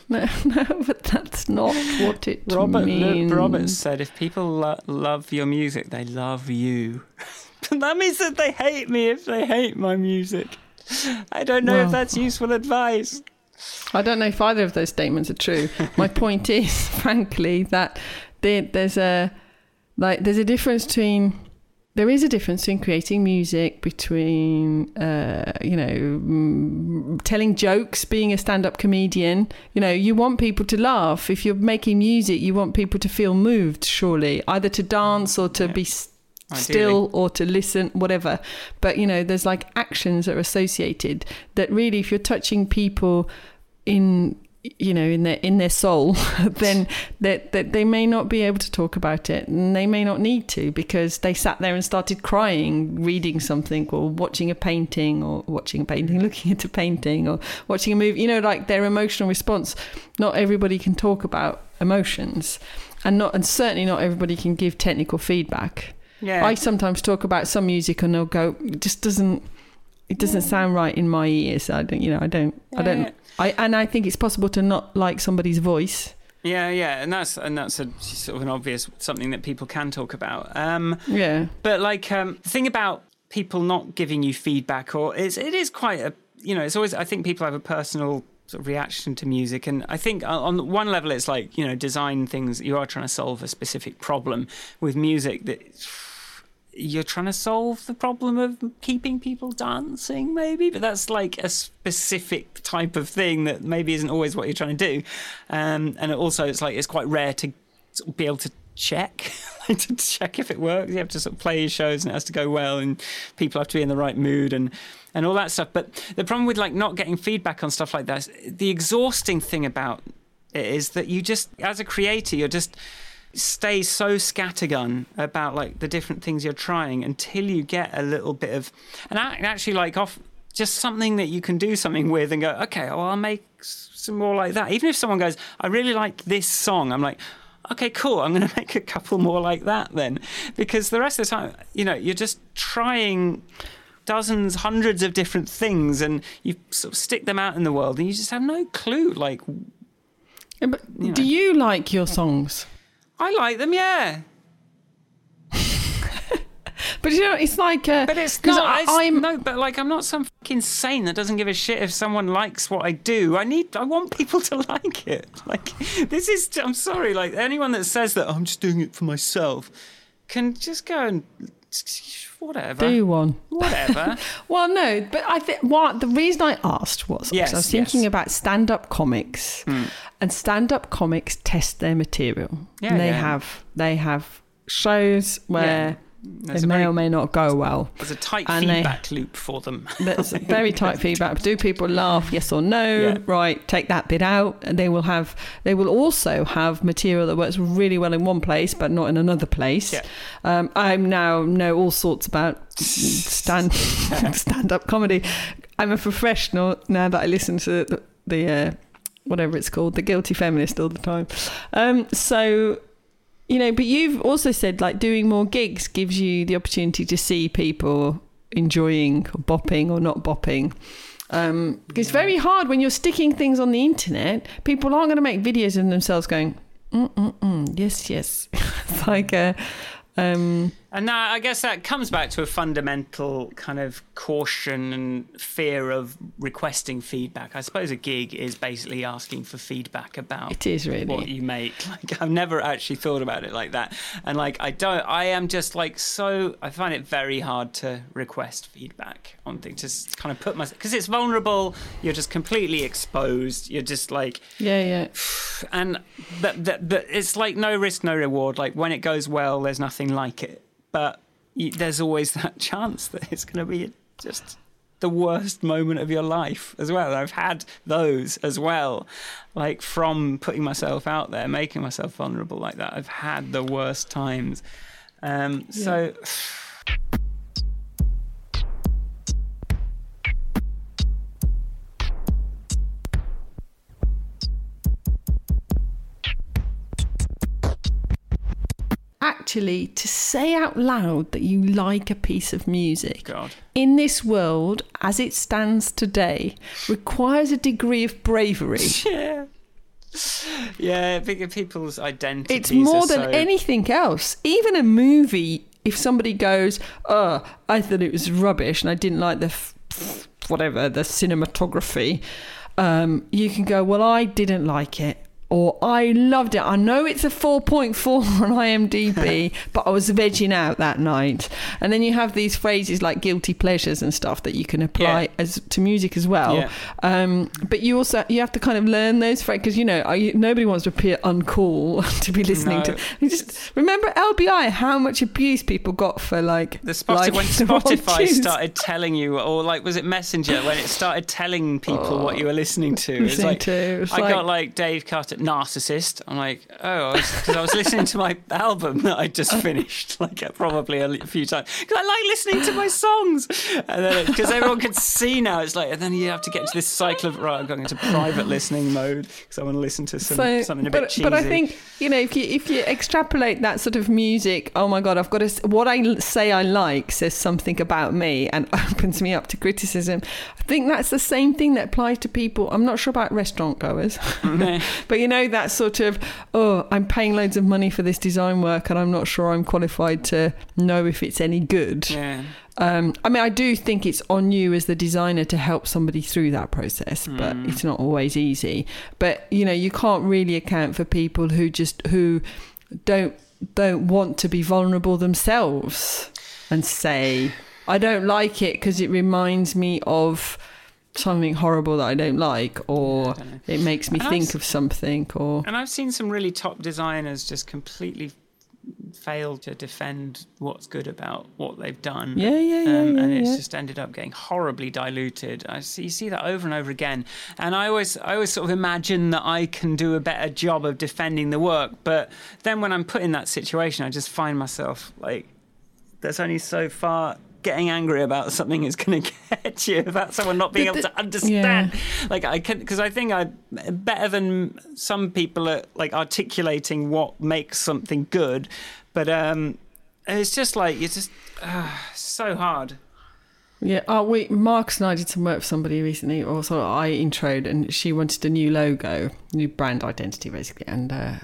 No, no, but that's not what it Robert means. Robert said, "If people lo- love your music, they love you." that means that they hate me if they hate my music. I don't know Well. if that's useful advice. I don't know if either of those statements are true. My point is, frankly, that there, there's a like there's a difference between there is a difference between creating music between uh, you know telling jokes being a stand-up comedian you know you want people to laugh if you're making music you want people to feel moved surely either to dance or to Yeah. be s- Ideally. still or to listen whatever but you know there's like actions that are associated that really if you're touching people in you know in their in their soul then that that they may not be able to talk about it and they may not need to because they sat there and started crying reading something or watching a painting or watching a painting looking at a painting or watching a movie you know like their emotional response. Not everybody can talk about emotions and not and certainly not everybody can give technical feedback. Yeah, I sometimes talk about some music and they'll go, it just doesn't, it doesn't sound right in my ears. I don't, you know, I don't, I don't, I, and I think it's possible to not like somebody's voice. yeah, yeah, and that's and that's a sort of an obvious something that people can talk about. Um, Yeah. But like um, the thing about people not giving you feedback, or it's it is quite a you know it's always I think people have a personal sort of reaction to music, and I think on on one level it's like you know design things you are trying to solve a specific problem with music that. You're trying to solve the problem of keeping people dancing, maybe, but that's like a specific type of thing that maybe isn't always what you're trying to do. Um, and also, it's like it's quite rare to be able to check to check if it works. You have to sort of play your shows and it has to go well, and people have to be in the right mood and and all that stuff. But the problem with like not getting feedback on stuff like that, the exhausting thing about it is that you just, as a creator, you're just stay so scattergun about like the different things you're trying until you get a little bit of and ac- actually like off just something that you can do something with and go okay well i'll make some more like that even if someone goes i really like this song i'm like okay cool i'm going to make a couple more like that then because the rest of the time you know you're just trying dozens, hundreds of different things, and you sort of stick them out in the world, and you just have no clue. Like, Yeah, but You do you like your songs? I like them, yeah, But you know, it's like uh, but it's not. I- it's, I'm no, but like, I'm not some fucking sane that doesn't give a shit if someone likes what I do. I need, I want people to like it. Like, this is. I'm sorry. Like anyone that says that "Oh, I'm just doing it for myself can just go and whatever. do one. Whatever. Well, no, but I think what the reason I asked was Yes, I was thinking yes. about stand-up comics, hmm. and stand-up comics test their material. Yeah, and they yeah. have they have shows where There's they may very- or may not go well. There's a tight And they- feedback loop for them. That's very tight feedback. Do people laugh? Yes or no? Yeah. Right. Take that bit out. And they will have. They will also have material that works really well in one place, but not in another place. Yeah. Um, I now know all sorts about stand stand up comedy. I'm a professional now that I listen to the, the uh, whatever it's called, the guilty feminist all the time. Um, so you know, but you've also said like doing more gigs gives you the opportunity to see people enjoying or bopping or not bopping. Um, it's very hard when you're sticking things on the internet. People aren't going to make videos of themselves going, mm mm mm, yes, yes. it's like a, um, And now I guess that comes back to a fundamental kind of caution and fear of requesting feedback. I suppose a gig is basically asking for feedback about it is really. what you make. Like I've never actually thought about it like that. And like I don't I am just like so I find it very hard to request feedback on things. Just kind of put myself because it's vulnerable, you're just completely exposed. You're just like yeah, yeah. and but, but, but it's like no risk, no reward. Like when it goes well, there's nothing like it. But you, there's always that chance that it's going to be just the worst moment of your life as well. I've had those as well, like from putting myself out there, making myself vulnerable like that. I've had the worst times. Um, So. Actually, to say out loud that you like a piece of music God. in this world as it stands today requires a degree of bravery. Yeah. Yeah, bigger people's identities. It's more than so- anything else. Even a movie, if somebody goes, "Oh, I thought it was rubbish and I didn't like the f- f- whatever the cinematography," um, you can go, "Well, I didn't like it." Or I loved it. I know it's a 4.4 on IMDb, but I was vegging out that night. And then you have these phrases like guilty pleasures and stuff that you can apply Yeah. as to music as well. Yeah. Um, but you also you have to kind of learn those phrases because you know I, nobody wants to appear uncool to be listening No. to. You just remember LBI how much abuse people got for like The Spotify, when Spotify started telling you, or like was it Messenger when it started telling people what you were listening to? It's Listening like to, I like- got like Dave Carter, narcissist. I'm like, oh, because I, was listening to my album that I just finished, like probably a few times. Because I like listening to my songs, and then because everyone can see now, it's like, and then you have to get into this cycle of right, I'm going into private listening mode because I want to listen to some, So, something a but, bit cheesy. but I think you know if you if you extrapolate that sort of music, oh my god, I've got to what I say I like says something about me and opens me up to criticism. I think that's the same thing that applies to people. I'm not sure about restaurant goers, but you know that sort of oh, I'm paying loads of money for this design work and I'm not sure I'm qualified to know if it's any good. yeah. Um, I mean, I do think it's on you as the designer to help somebody through that process, but Mm. it's not always easy. But you know, you can't really account for people who just who don't don't want to be vulnerable themselves and say, "I don't like it because it reminds me of." Something horrible that I don't like, or don't it makes me And I've think of something, or And I've seen some really top designers just completely fail to defend what's good about what they've done. Yeah, yeah, yeah, Um, yeah, and it's yeah. just ended up getting horribly diluted. I see, you see that over and over again. And I always, I always sort of imagine that I can do a better job of defending the work. But then when I'm put in that situation, I just find myself like, there's only so far getting angry about something is going to get you about someone not being But able to understand like i can because i think i'm better than some people at like articulating what makes something good but um it's just like it's just uh, so hard Yeah, oh, we Marcus and I did some work for somebody recently. Also, I introed, and she wanted a new logo, new brand identity, basically. And uh,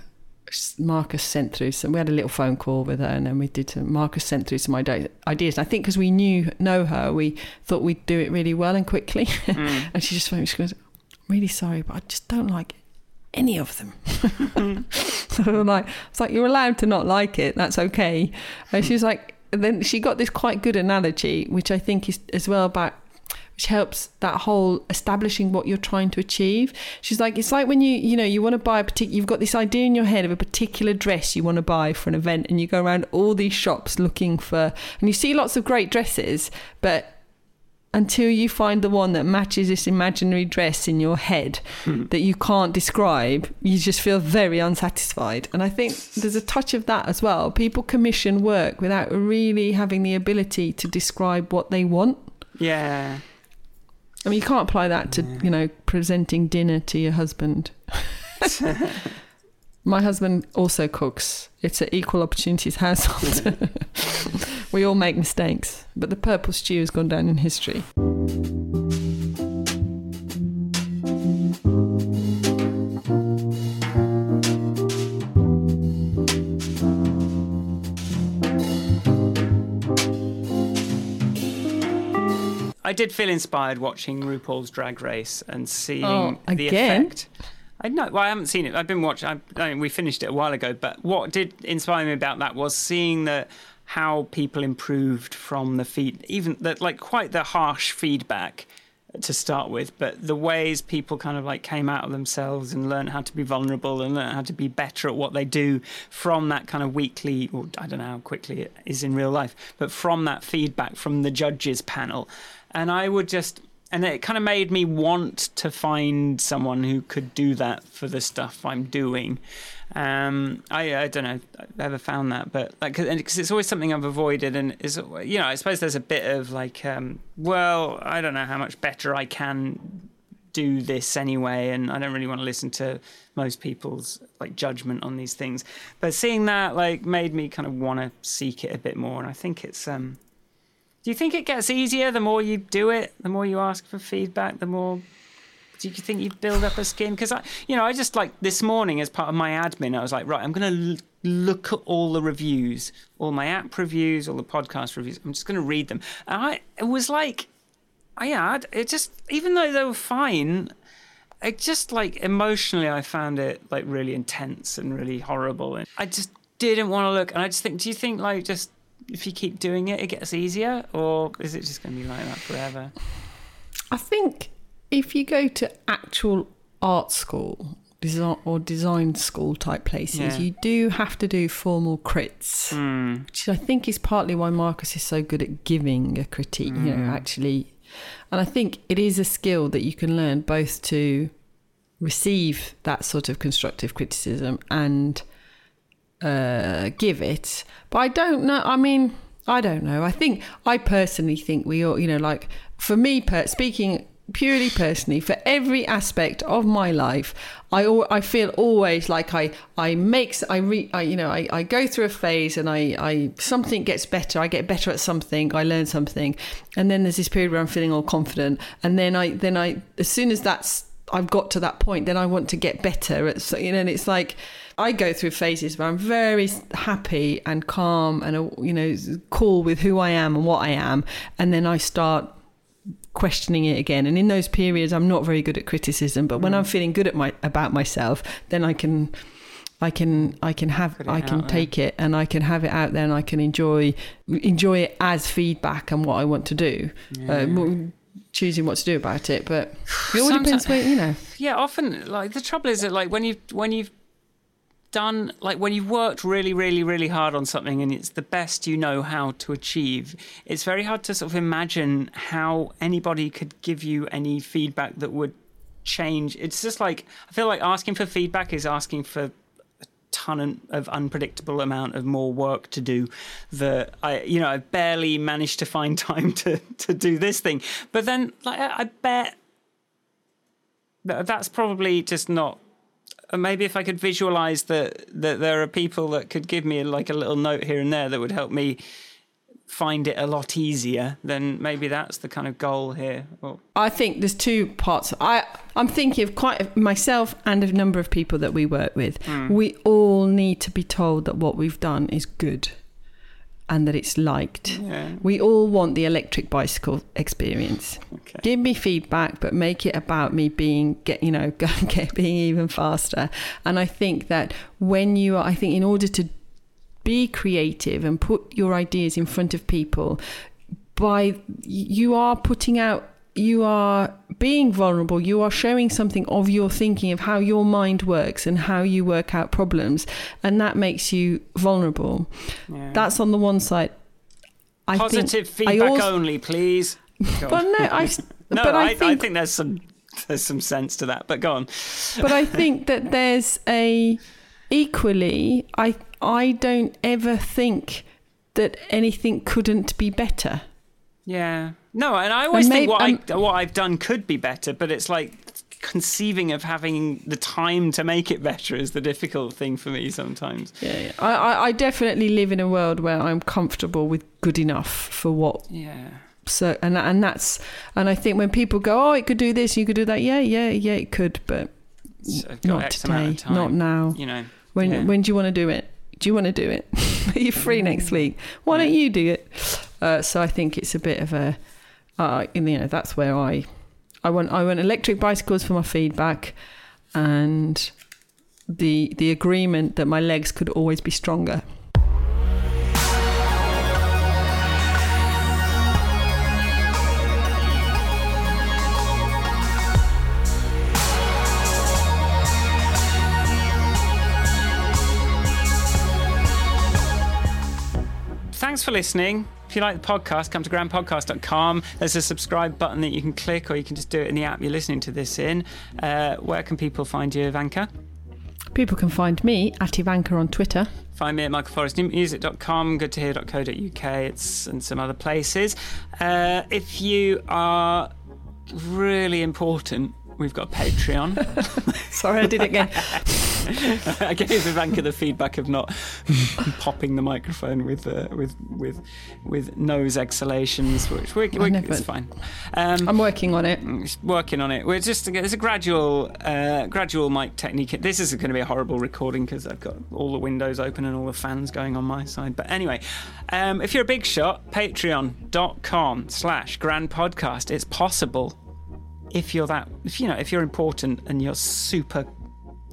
Marcus sent through some. We had a little phone call with her, and then we did. Some, Marcus sent through some ide- ideas. And I think because we knew know her, we thought we'd do it really well and quickly. Mm. and she just went. She goes, "I'm really sorry, but I just don't like any of them." so I'm like, it's like you're allowed to not like it. That's okay. And she was like, and then she got this quite good analogy, which I think is as well about which helps that whole establishing what you're trying to achieve. She's like, it's like when you, you know, you want to buy a particular, you've got this idea in your head of a particular dress you want to buy for an event, and you go around all these shops looking for, and you see lots of great dresses, but until you find the one that matches this imaginary dress in your head hmm. that you can't describe, you just feel very unsatisfied. And I think there's a touch of that as well. People commission work without really having the ability to describe what they want. Yeah. I mean, you can't apply that to, you know, presenting dinner to your husband. My husband also cooks. It's an equal opportunities household. we all make mistakes, but the purple stew has gone down in history. I did feel inspired watching RuPaul's Drag Race and seeing Oh, the effect. I know. Well, I haven't seen it. I've been watching. I, I mean, we finished it a while ago. But what did inspire me about that was seeing the how people improved from the feed, even that like quite the harsh feedback to start with, but the ways people kind of like came out of themselves and learned how to be vulnerable and learn how to be better at what they do from that kind of weekly, or I don't know how quickly it is in real life, but from that feedback from the judges panel. And I would just, and it kind of made me want to find someone who could do that for the stuff I'm doing. Um, I, I don't know I've ever found that, but like, because it's always something I've avoided, and is you know, I suppose there's a bit of like, um, well, I don't know how much better I can do this anyway, and I don't really want to listen to most people's like judgment on these things. But seeing that like made me kind of want to seek it a bit more, and I think it's um. Do you think it gets easier the more you do it, the more you ask for feedback, the more do you think you build up a skin? Because I, you know, I just like this morning as part of my admin, I was like, right, I'm going to look at all the reviews, all my app reviews, all the podcast reviews. I'm just going to read them. And I, it was like, I yeah, it just even though they were fine, it just like emotionally, I found it like really intense and really horrible, and I just didn't want to look. And I just think, do you think like just if you keep doing it, it gets easier, or is it just going to be like that forever? I think if you go to actual art school design or design school type places, Yeah. you do have to do formal crits, Hmm. which I think is partly why Marcus is so good at giving a critique. You know, actually, and I think it is a skill that you can learn both to receive that sort of constructive criticism and uh, give it. But I don't know. I mean, I don't know. I think I personally think we all, you know, like for me, per, speaking purely personally, for every aspect of my life, I al- I feel always like I I make I re I, you know I, I go through a phase and I I something gets better. I get better at something. I learn something, and then there's this period where I'm feeling all confident, and then I then I as soon as that's I've got to that point, then I want to get better. At, so, you know, and it's like I go through phases where I'm very happy and calm and uh, you know cool with who I am and what I am, and then I start questioning it again. And in those periods, I'm not very good at criticism. But when I'm feeling good at my about myself, then I can. I can I can have I can out take it and I can have it out there and I can enjoy enjoy it as feedback and what I want to do. Uh, choosing what to do about it, but it all depends where you know. yeah often like the trouble is that like when you when you've done like when you've worked really really really hard on something and it's the best you know how to achieve it's very hard to sort of imagine how anybody could give you any feedback that would change. It's just like i feel like asking for feedback is asking for a ton of unpredictable amount of more work to do that I you know I barely managed to find time to to do this thing. But then like I I bet Th- that's probably just not maybe if i could visualize that that there are people that could give me like a little note here and there that would help me find it a lot easier, then maybe that's the kind of goal here. Or, I think there's two parts. I I'm thinking of quite myself and a number of people that we work with. Hmm. We all need to be told that what we've done is good, and that it's liked. yeah. We all want the electric bicycle experience. Okay. Give me feedback, but make it about me being get you know get being even faster. And I think that when you are, I think in order to be creative and put your ideas in front of people, by you are putting out. You are being vulnerable. You are showing something of your thinking of how your mind works and how you work out problems, and that makes you vulnerable. Yeah. That's on the one side. I think- Positive feedback also- only, please. Well, no, I. no, but I, I think, I think there's some there's some sense to that. But go on. but I think that there's a equally. I I don't ever think that anything couldn't be better. Yeah. No, and I always think maybe- what um, I what I've done could be better, but it's like conceiving of having the time to make it better is the difficult thing for me sometimes. Yeah, yeah. I, I definitely live in a world where I'm comfortable with good enough for what Yeah. so and and that's and I think when people go, oh, it could do this, you could do that. Yeah, yeah, yeah, it could, but So not X today, not now. You know. When Yeah. when do you want to do it? Do you want to do it? Are you free next week? Why don't you do it? Uh, so I think it's a bit of a, uh, you know, that's where I, I want I want electric bicycles for my feedback, and the the agreement that my legs could always be stronger. Thanks for listening. If you like the podcast, come to grandpodcast.com. There's a subscribe button that you can click, or you can just do it in the app you're listening to this in. Uh, where can people find you, Ivanka? People can find me at Ivanka on Twitter. Find me at michaelforrestmusic.com, goodtohear.co.uk, it's and some other places. Uh, if you are really important, we've got Patreon. Sorry, I did it again. I gave Ivanka the feedback of not popping the microphone with uh, with with with nose exhalations, which we, we, never- it's fine. Um, I'm working on it. working on it. We're just it's a gradual uh, gradual mic technique. This is going to be a horrible recording because I've got all the windows open and all the fans going on my side. But anyway, um, if you're a big shot, patreon.com slash grand podcast. It's possible if you're that if you know if you're important and you're super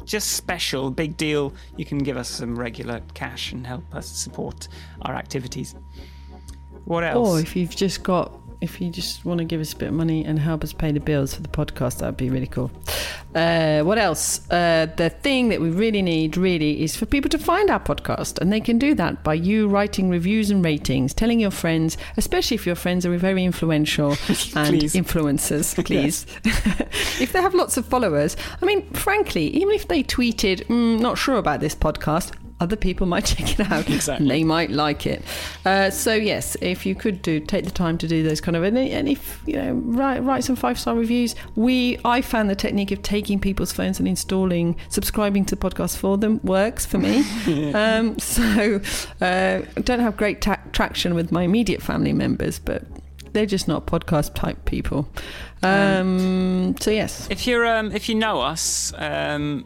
just special big deal you can give us some regular cash and help us support our activities. What else? Or if you've just got, if you just want to give us a bit of money and help us pay the bills for the podcast, that would be really cool. Uh, what else? Uh, the thing that we really need, really, is for people to find our podcast. And they can do that by you writing reviews and ratings, telling your friends, especially if your friends are very influential and influencers, please. if they have lots of followers, I mean, frankly, even if they tweeted, mm, not sure about this podcast, other people might check it out. Exactly. They might like it. Uh, so yes, if you could do take the time to do those kind of and, and if you know write write some five star reviews. We I found the technique of taking people's phones and installing subscribing to the podcast for them works for me. um, so uh, don't have great ta- traction with my immediate family members, but they're just not podcast type people. Um, so yes, if you're um, if you know us um,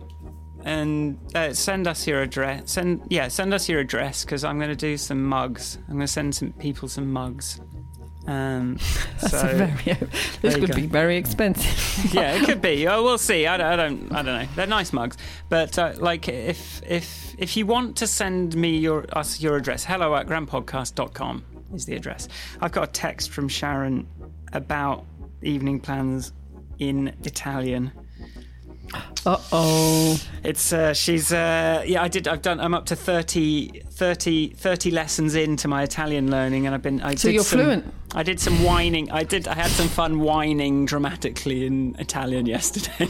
and uh, send us your address send yeah send us your address because i'm going to do some mugs i'm going to send some people some mugs um, that's so very this could go. be very expensive. yeah, it could be. Oh, we'll see. I don't, I don't. I don't know. They're nice mugs, but uh, like if if if you want to send me your us your address, hello at grandpodcast.com is the address. I've got a text from Sharon about evening plans in Italian. Uh oh. It's uh, she's uh, yeah. I did. I've done. I'm up to 30, 30, 30 lessons into my Italian learning, and I've been. I So did you're some, fluent? I did some whining. I did. I had some fun whining dramatically in Italian yesterday.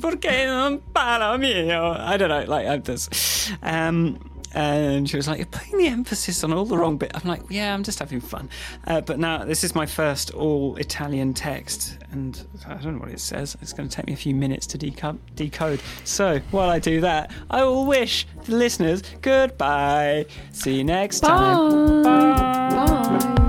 Perché non parla mio? I don't know. Like I just. Um, And she was like, You're putting the emphasis on all the wrong bit. I'm like, Yeah, I'm just having fun. Uh, but now, this is my first all Italian text, and I don't know what it says. It's going to take me a few minutes to deco- decode. So, while I do that, I will wish the listeners goodbye. See you next time. Bye. Bye.